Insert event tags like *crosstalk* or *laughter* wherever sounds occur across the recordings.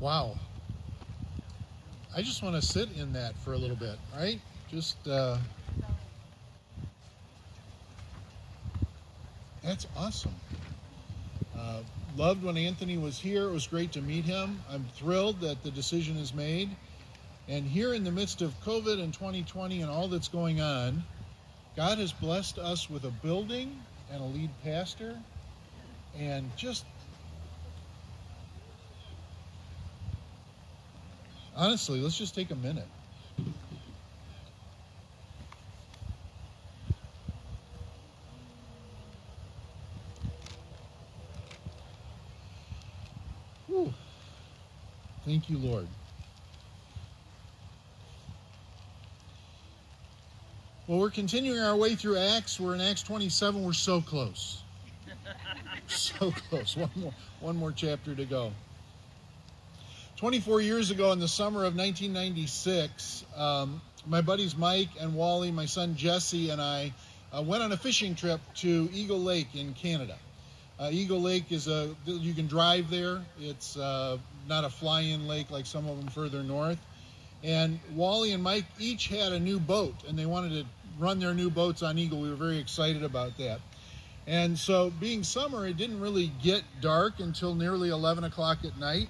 Wow. I just want to sit in that for a little bit, right? Just, uh, that's awesome. Uh, loved when Anthony was here. It was great to meet him. I'm thrilled that the decision is made. And here in the midst of COVID and 2020 and all that's going on, God has blessed us with a building and a lead pastor and just honestly, let's just take a minute. Whew. Thank you, Lord. Well, we're continuing our way through Acts. We're in Acts 27. We're so close. *laughs* so close. One more, one more chapter to go. 24 years ago, in the summer of 1996, um, my buddies Mike and Wally, my son Jesse, and I uh, went on a fishing trip to Eagle Lake in Canada. Uh, Eagle Lake is a you can drive there. It's uh, not a fly-in lake like some of them further north. And Wally and Mike each had a new boat, and they wanted to run their new boats on Eagle. We were very excited about that. And so, being summer, it didn't really get dark until nearly 11 o'clock at night.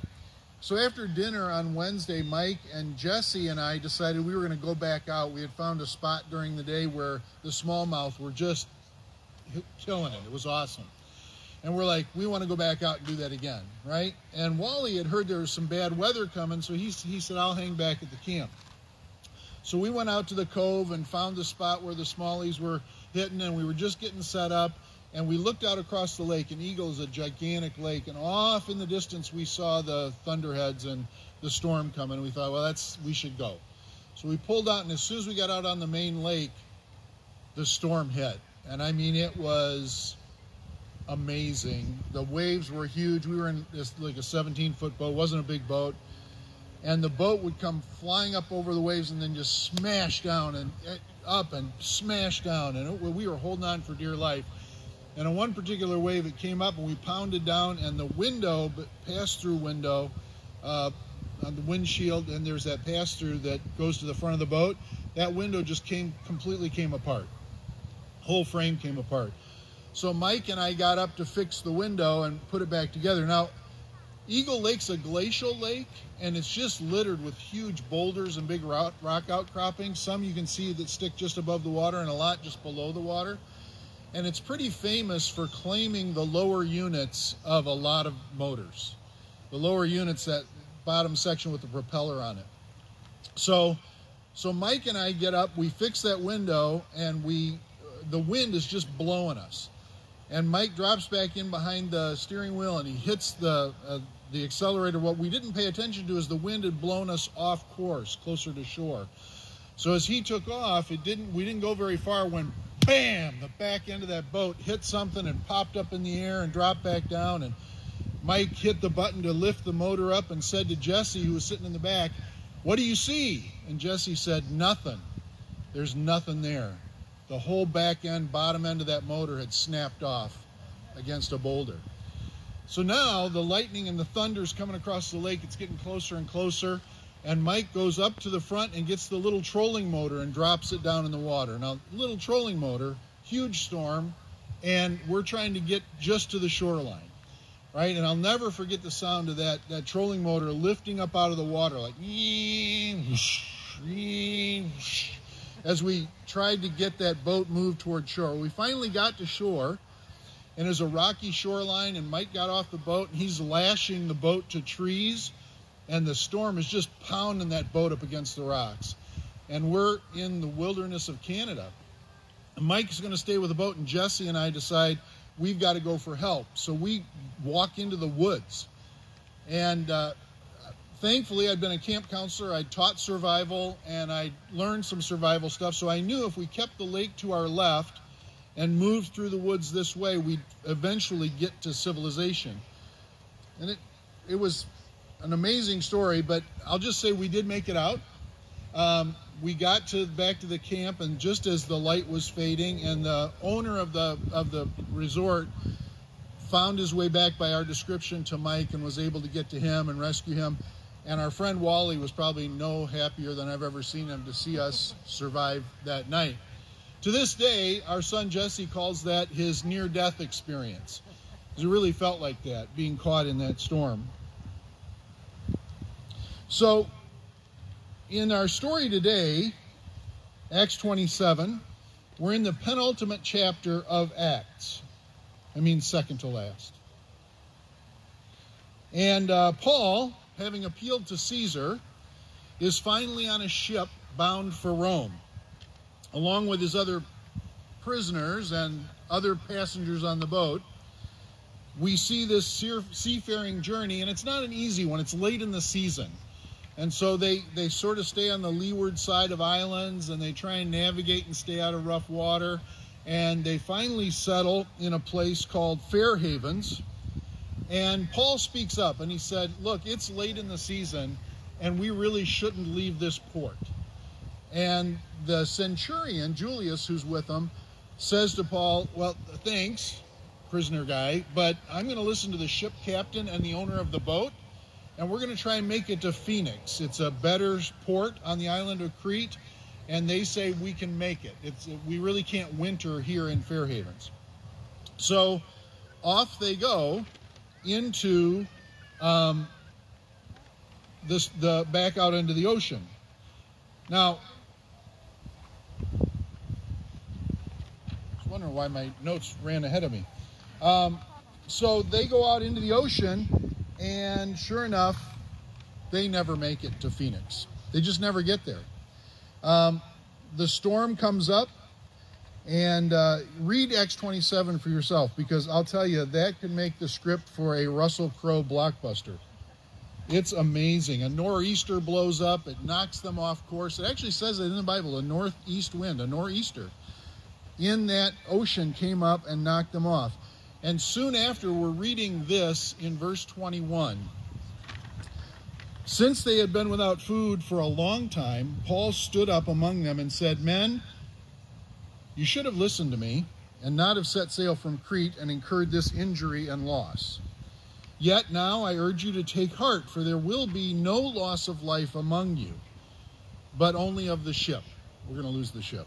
So after dinner on Wednesday, Mike and Jesse and I decided we were going to go back out. We had found a spot during the day where the smallmouth were just killing it. It was awesome. And we're like, we want to go back out and do that again, right? And Wally had heard there was some bad weather coming, so he, he said, I'll hang back at the camp. So we went out to the cove and found the spot where the smallies were hitting, and we were just getting set up and we looked out across the lake and eagle is a gigantic lake and off in the distance we saw the thunderheads and the storm coming. And we thought well that's we should go. So we pulled out and as soon as we got out on the main lake the storm hit. And i mean it was amazing. The waves were huge. We were in this like a 17 foot boat. Wasn't a big boat. And the boat would come flying up over the waves and then just smash down and eh, up and smash down. And it, we were holding on for dear life and on one particular wave, it came up and we pounded down, and the window, pass through window, uh, on the windshield, and there's that pass through that goes to the front of the boat. That window just came completely came apart. Whole frame came apart. So Mike and I got up to fix the window and put it back together. Now, Eagle Lake's a glacial lake, and it's just littered with huge boulders and big rock, rock outcroppings. Some you can see that stick just above the water, and a lot just below the water and it's pretty famous for claiming the lower units of a lot of motors. The lower units, that bottom section with the propeller on it. So, so Mike and I get up, we fix that window, and we, the wind is just blowing us. And Mike drops back in behind the steering wheel and he hits the uh, the accelerator. What we didn't pay attention to is the wind had blown us off course, closer to shore. So as he took off, it didn't. We didn't go very far when bam, the back end of that boat hit something and popped up in the air and dropped back down. And Mike hit the button to lift the motor up and said to Jesse, who was sitting in the back, What do you see? And Jesse said, Nothing. There's nothing there. The whole back end, bottom end of that motor had snapped off against a boulder. So now the lightning and the thunder's coming across the lake. It's getting closer and closer and Mike goes up to the front and gets the little trolling motor and drops it down in the water. Now, little trolling motor, huge storm, and we're trying to get just to the shoreline, right? And I'll never forget the sound of that that trolling motor lifting up out of the water like as we tried to get that boat moved toward shore. We finally got to shore. And there's a rocky shoreline, and Mike got off the boat and he's lashing the boat to trees and the storm is just pounding that boat up against the rocks. And we're in the wilderness of Canada. Mike's going to stay with the boat, and Jesse and I decide we've got to go for help. So we walk into the woods. And uh, thankfully, I'd been a camp counselor, I'd taught survival, and I learned some survival stuff. So I knew if we kept the lake to our left and moved through the woods this way, we'd eventually get to civilization. And it, it was an amazing story, but I'll just say we did make it out. Um, we got to back to the camp, and just as the light was fading, and the owner of the of the resort found his way back by our description to Mike and was able to get to him and rescue him. And our friend Wally was probably no happier than I've ever seen him to see us survive that night. To this day, our son Jesse calls that his near death experience. It really felt like that, being caught in that storm. So, in our story today, Acts 27, we're in the penultimate chapter of Acts. I mean, second to last. And uh, Paul, having appealed to Caesar, is finally on a ship bound for Rome, along with his other prisoners and other passengers on the boat. We see this seafaring journey, and it's not an easy one. It's late in the season. And so they, they sort of stay on the leeward side of islands and they try and navigate and stay out of rough water. And they finally settle in a place called Fair Havens. And Paul speaks up and he said, Look, it's late in the season and we really shouldn't leave this port. And the centurion, Julius, who's with them, says to Paul, Well, thanks, prisoner guy, but I'm going to listen to the ship captain and the owner of the boat and we're going to try and make it to Phoenix. It's a better port on the island of Crete, and they say we can make it. It's we really can't winter here in Fair Havens. So off they go into um, this the back out into the ocean. Now, I why my notes ran ahead of me. Um, so they go out into the ocean and sure enough, they never make it to Phoenix. They just never get there. Um, the storm comes up, and uh, read Acts 27 for yourself because I'll tell you, that could make the script for a Russell Crowe blockbuster. It's amazing. A nor'easter blows up, it knocks them off course. It actually says it in the Bible a northeast wind, a nor'easter in that ocean came up and knocked them off. And soon after, we're reading this in verse 21. Since they had been without food for a long time, Paul stood up among them and said, Men, you should have listened to me and not have set sail from Crete and incurred this injury and loss. Yet now I urge you to take heart, for there will be no loss of life among you, but only of the ship. We're going to lose the ship.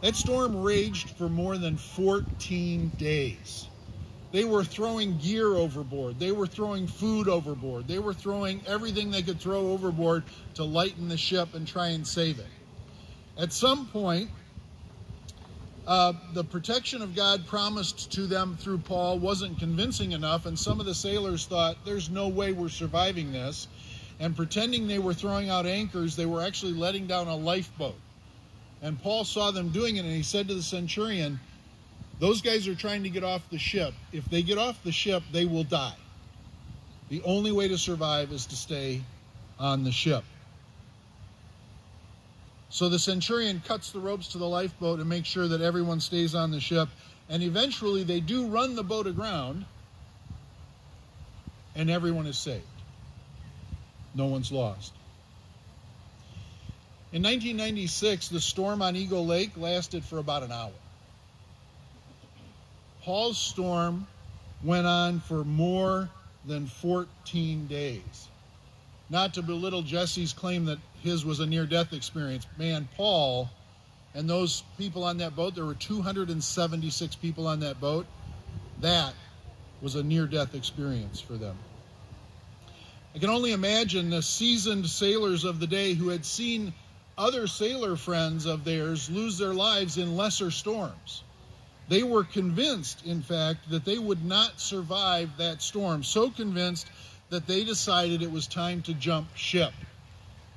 That storm raged for more than 14 days. They were throwing gear overboard. They were throwing food overboard. They were throwing everything they could throw overboard to lighten the ship and try and save it. At some point, uh, the protection of God promised to them through Paul wasn't convincing enough, and some of the sailors thought, there's no way we're surviving this. And pretending they were throwing out anchors, they were actually letting down a lifeboat. And Paul saw them doing it, and he said to the centurion, Those guys are trying to get off the ship. If they get off the ship, they will die. The only way to survive is to stay on the ship. So the centurion cuts the ropes to the lifeboat and makes sure that everyone stays on the ship. And eventually they do run the boat aground, and everyone is saved. No one's lost. In 1996, the storm on Eagle Lake lasted for about an hour. Paul's storm went on for more than 14 days. Not to belittle Jesse's claim that his was a near death experience. Man, Paul and those people on that boat, there were 276 people on that boat. That was a near death experience for them. I can only imagine the seasoned sailors of the day who had seen other sailor friends of theirs lose their lives in lesser storms. They were convinced, in fact, that they would not survive that storm, so convinced that they decided it was time to jump ship.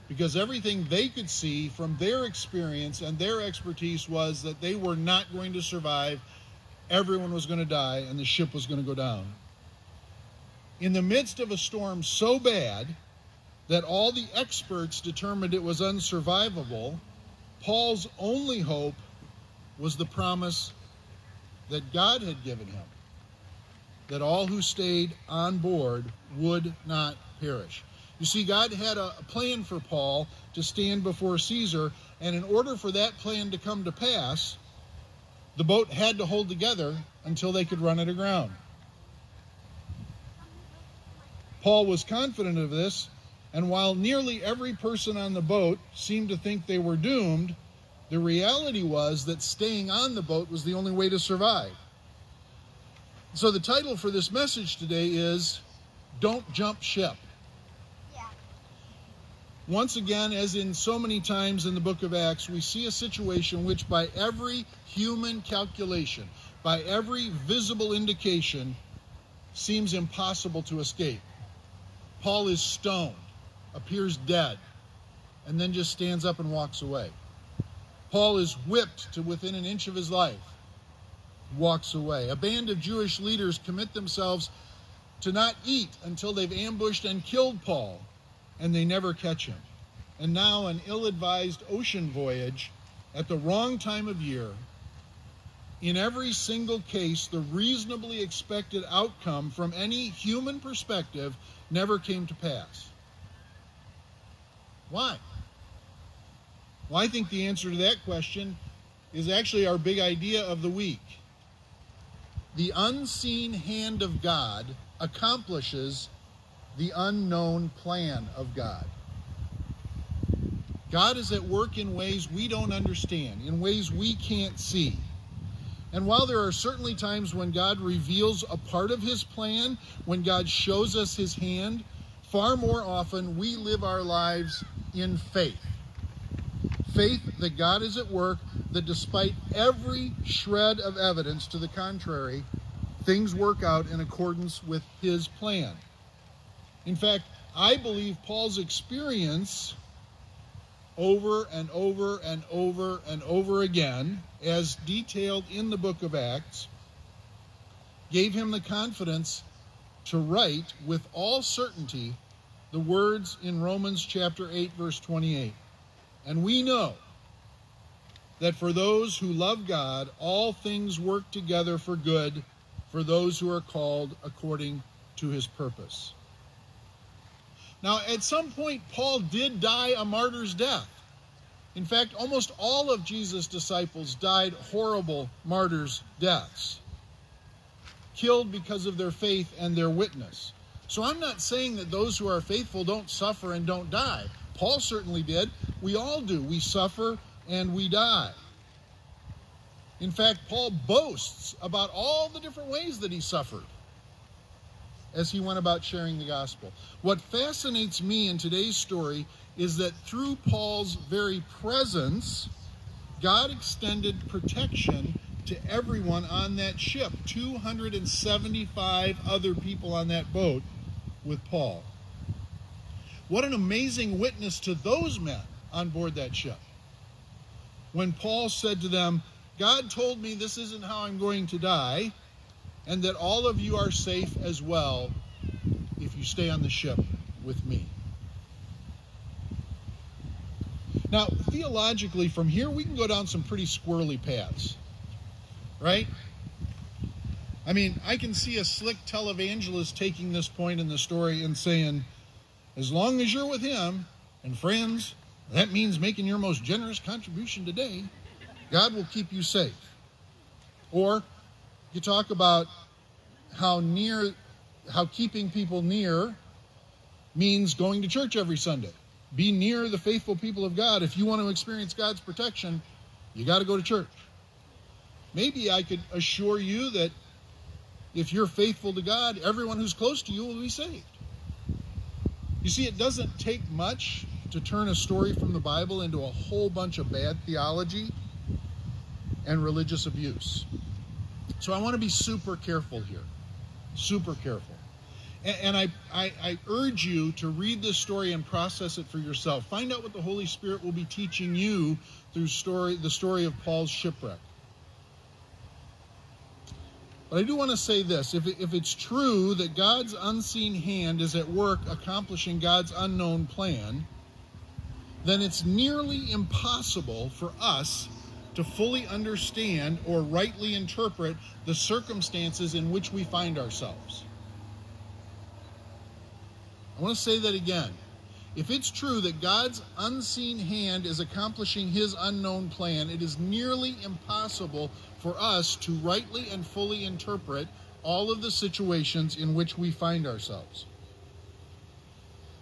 Because everything they could see from their experience and their expertise was that they were not going to survive, everyone was going to die, and the ship was going to go down. In the midst of a storm so bad that all the experts determined it was unsurvivable, Paul's only hope was the promise that God had given him that all who stayed on board would not perish. You see, God had a plan for Paul to stand before Caesar, and in order for that plan to come to pass, the boat had to hold together until they could run it aground. Paul was confident of this, and while nearly every person on the boat seemed to think they were doomed, the reality was that staying on the boat was the only way to survive. So the title for this message today is Don't Jump Ship. Yeah. Once again, as in so many times in the book of Acts, we see a situation which, by every human calculation, by every visible indication, seems impossible to escape. Paul is stoned, appears dead, and then just stands up and walks away. Paul is whipped to within an inch of his life, walks away. A band of Jewish leaders commit themselves to not eat until they've ambushed and killed Paul, and they never catch him. And now, an ill advised ocean voyage at the wrong time of year. In every single case, the reasonably expected outcome from any human perspective never came to pass. Why? Well, I think the answer to that question is actually our big idea of the week. The unseen hand of God accomplishes the unknown plan of God. God is at work in ways we don't understand, in ways we can't see. And while there are certainly times when God reveals a part of his plan, when God shows us his hand, far more often we live our lives in faith. Faith that God is at work, that despite every shred of evidence to the contrary, things work out in accordance with his plan. In fact, I believe Paul's experience over and over and over and over again, as detailed in the book of Acts, gave him the confidence to write with all certainty the words in Romans chapter 8, verse 28. And we know that for those who love God, all things work together for good for those who are called according to his purpose. Now, at some point, Paul did die a martyr's death. In fact, almost all of Jesus' disciples died horrible martyrs' deaths, killed because of their faith and their witness. So I'm not saying that those who are faithful don't suffer and don't die. Paul certainly did. We all do. We suffer and we die. In fact, Paul boasts about all the different ways that he suffered as he went about sharing the gospel. What fascinates me in today's story is that through Paul's very presence, God extended protection to everyone on that ship 275 other people on that boat with Paul. What an amazing witness to those men on board that ship. When Paul said to them, God told me this isn't how I'm going to die and that all of you are safe as well if you stay on the ship with me. Now, theologically, from here we can go down some pretty squirrely paths, right? I mean, I can see a slick televangelist taking this point in the story and saying, as long as you're with him and friends, that means making your most generous contribution today, God will keep you safe. Or you talk about how near, how keeping people near means going to church every Sunday. Be near the faithful people of God. If you want to experience God's protection, you got to go to church. Maybe I could assure you that if you're faithful to God, everyone who's close to you will be saved. You see, it doesn't take much to turn a story from the Bible into a whole bunch of bad theology and religious abuse. So I want to be super careful here. Super careful. And, and I, I, I urge you to read this story and process it for yourself. Find out what the Holy Spirit will be teaching you through story, the story of Paul's shipwreck. But I do want to say this if, if it's true that God's unseen hand is at work accomplishing God's unknown plan, then it's nearly impossible for us to fully understand or rightly interpret the circumstances in which we find ourselves. I want to say that again. If it's true that God's unseen hand is accomplishing his unknown plan, it is nearly impossible for us to rightly and fully interpret all of the situations in which we find ourselves.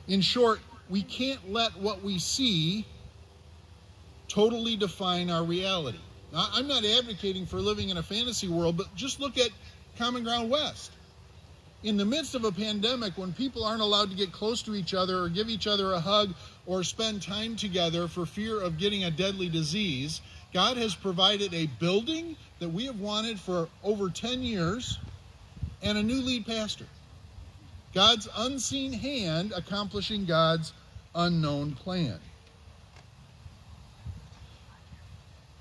In short, we can't let what we see totally define our reality. Now, I'm not advocating for living in a fantasy world, but just look at Common Ground West in the midst of a pandemic when people aren't allowed to get close to each other or give each other a hug or spend time together for fear of getting a deadly disease, God has provided a building that we have wanted for over 10 years and a new lead pastor. God's unseen hand accomplishing God's unknown plan.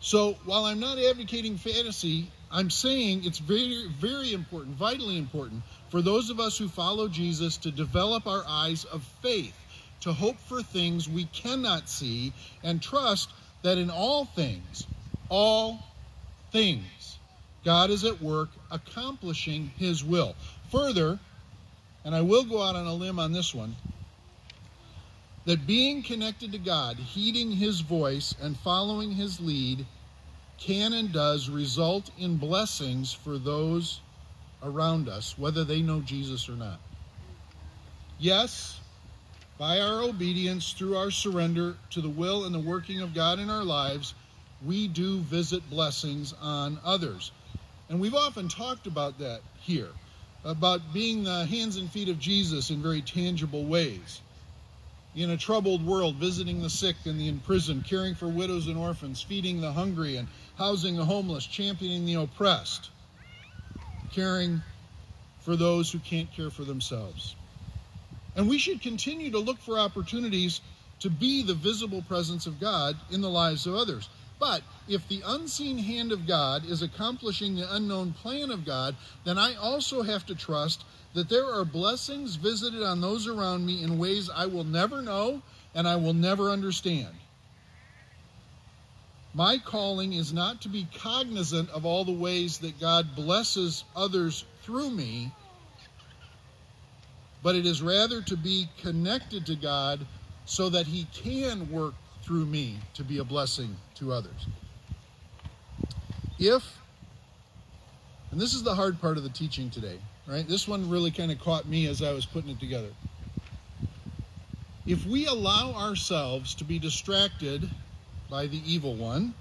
So while I'm not advocating fantasy, I'm saying it's very, very important, vitally important for those of us who follow Jesus to develop our eyes of faith, to hope for things we cannot see, and trust that in all things, all things, God is at work accomplishing his will. Further, and I will go out on a limb on this one, that being connected to God, heeding his voice, and following his lead can and does result in blessings for those around us, whether they know Jesus or not. Yes, by our obedience, through our surrender to the will and the working of God in our lives, we do visit blessings on others. And we've often talked about that here, about being the hands and feet of Jesus in very tangible ways in a troubled world, visiting the sick and the imprisoned, caring for widows and orphans, feeding the hungry and housing the homeless, championing the oppressed, caring for those who can't care for themselves. And we should continue to look for opportunities to be the visible presence of God in the lives of others. But if the unseen hand of God is accomplishing the unknown plan of God, then I also have to trust that there are blessings visited on those around me in ways I will never know and I will never understand. My calling is not to be cognizant of all the ways that God blesses others through me, but it is rather to be connected to God so that He can work through me to be a blessing to others. If, and this is the hard part of the teaching today, right? This one really kind of caught me as I was putting it together. If we allow ourselves to be distracted by the evil one,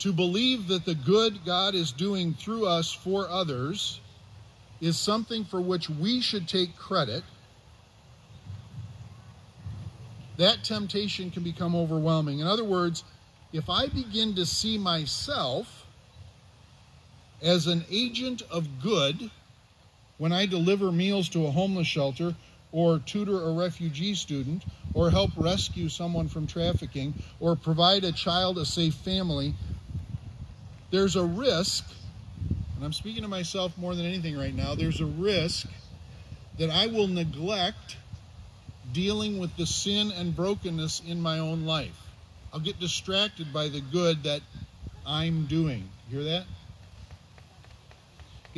to believe that the good God is doing through us for others is something for which we should take credit, that temptation can become overwhelming. In other words, if I begin to see myself as an agent of good when I deliver meals to a homeless shelter or tutor a refugee student or help rescue someone from trafficking or provide a child a safe family, there's a risk, and I'm speaking to myself more than anything right now, there's a risk that I will neglect dealing with the sin and brokenness in my own life. I'll get distracted by the good that I'm doing. Hear that?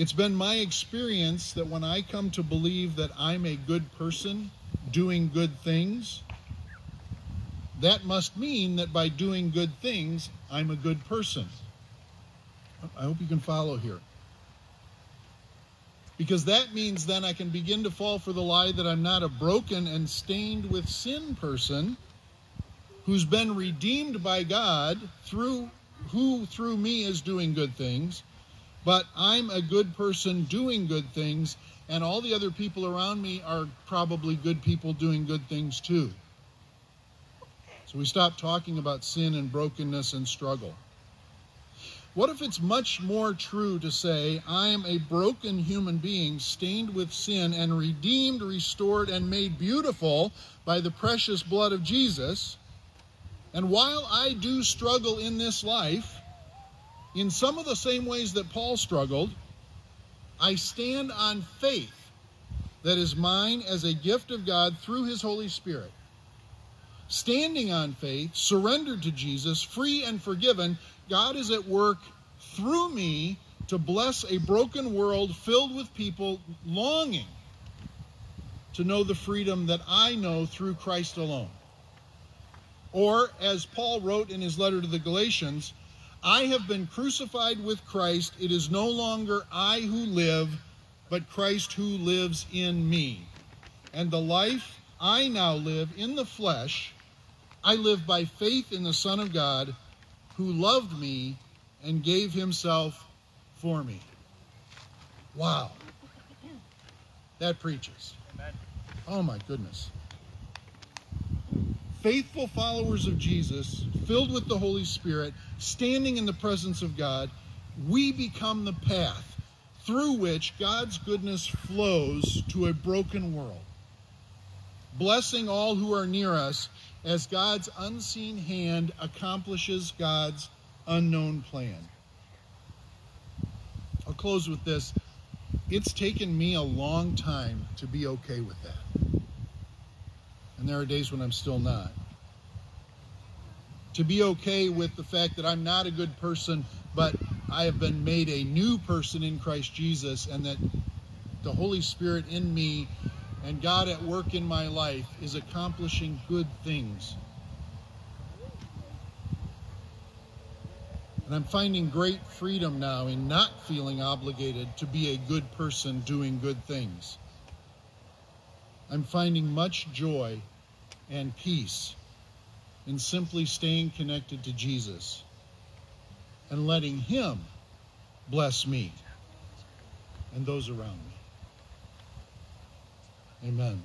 It's been my experience that when I come to believe that I'm a good person doing good things, that must mean that by doing good things, I'm a good person. I hope you can follow here. Because that means then I can begin to fall for the lie that I'm not a broken and stained with sin person who's been redeemed by God through who through me is doing good things but I'm a good person doing good things, and all the other people around me are probably good people doing good things too. So we stop talking about sin and brokenness and struggle. What if it's much more true to say, I am a broken human being stained with sin and redeemed, restored, and made beautiful by the precious blood of Jesus? And while I do struggle in this life, in some of the same ways that Paul struggled, I stand on faith that is mine as a gift of God through his Holy Spirit. Standing on faith, surrendered to Jesus, free and forgiven, God is at work through me to bless a broken world filled with people longing to know the freedom that I know through Christ alone. Or, as Paul wrote in his letter to the Galatians, I have been crucified with Christ. It is no longer I who live, but Christ who lives in me. And the life I now live in the flesh, I live by faith in the Son of God, who loved me and gave himself for me. Wow. That preaches. Amen. Oh my goodness. Faithful followers of Jesus, filled with the Holy Spirit, standing in the presence of God, we become the path through which God's goodness flows to a broken world, blessing all who are near us as God's unseen hand accomplishes God's unknown plan. I'll close with this. It's taken me a long time to be okay with that. And there are days when I'm still not. To be okay with the fact that I'm not a good person, but I have been made a new person in Christ Jesus, and that the Holy Spirit in me and God at work in my life is accomplishing good things. And I'm finding great freedom now in not feeling obligated to be a good person doing good things. I'm finding much joy and peace in simply staying connected to Jesus and letting Him bless me and those around me. Amen.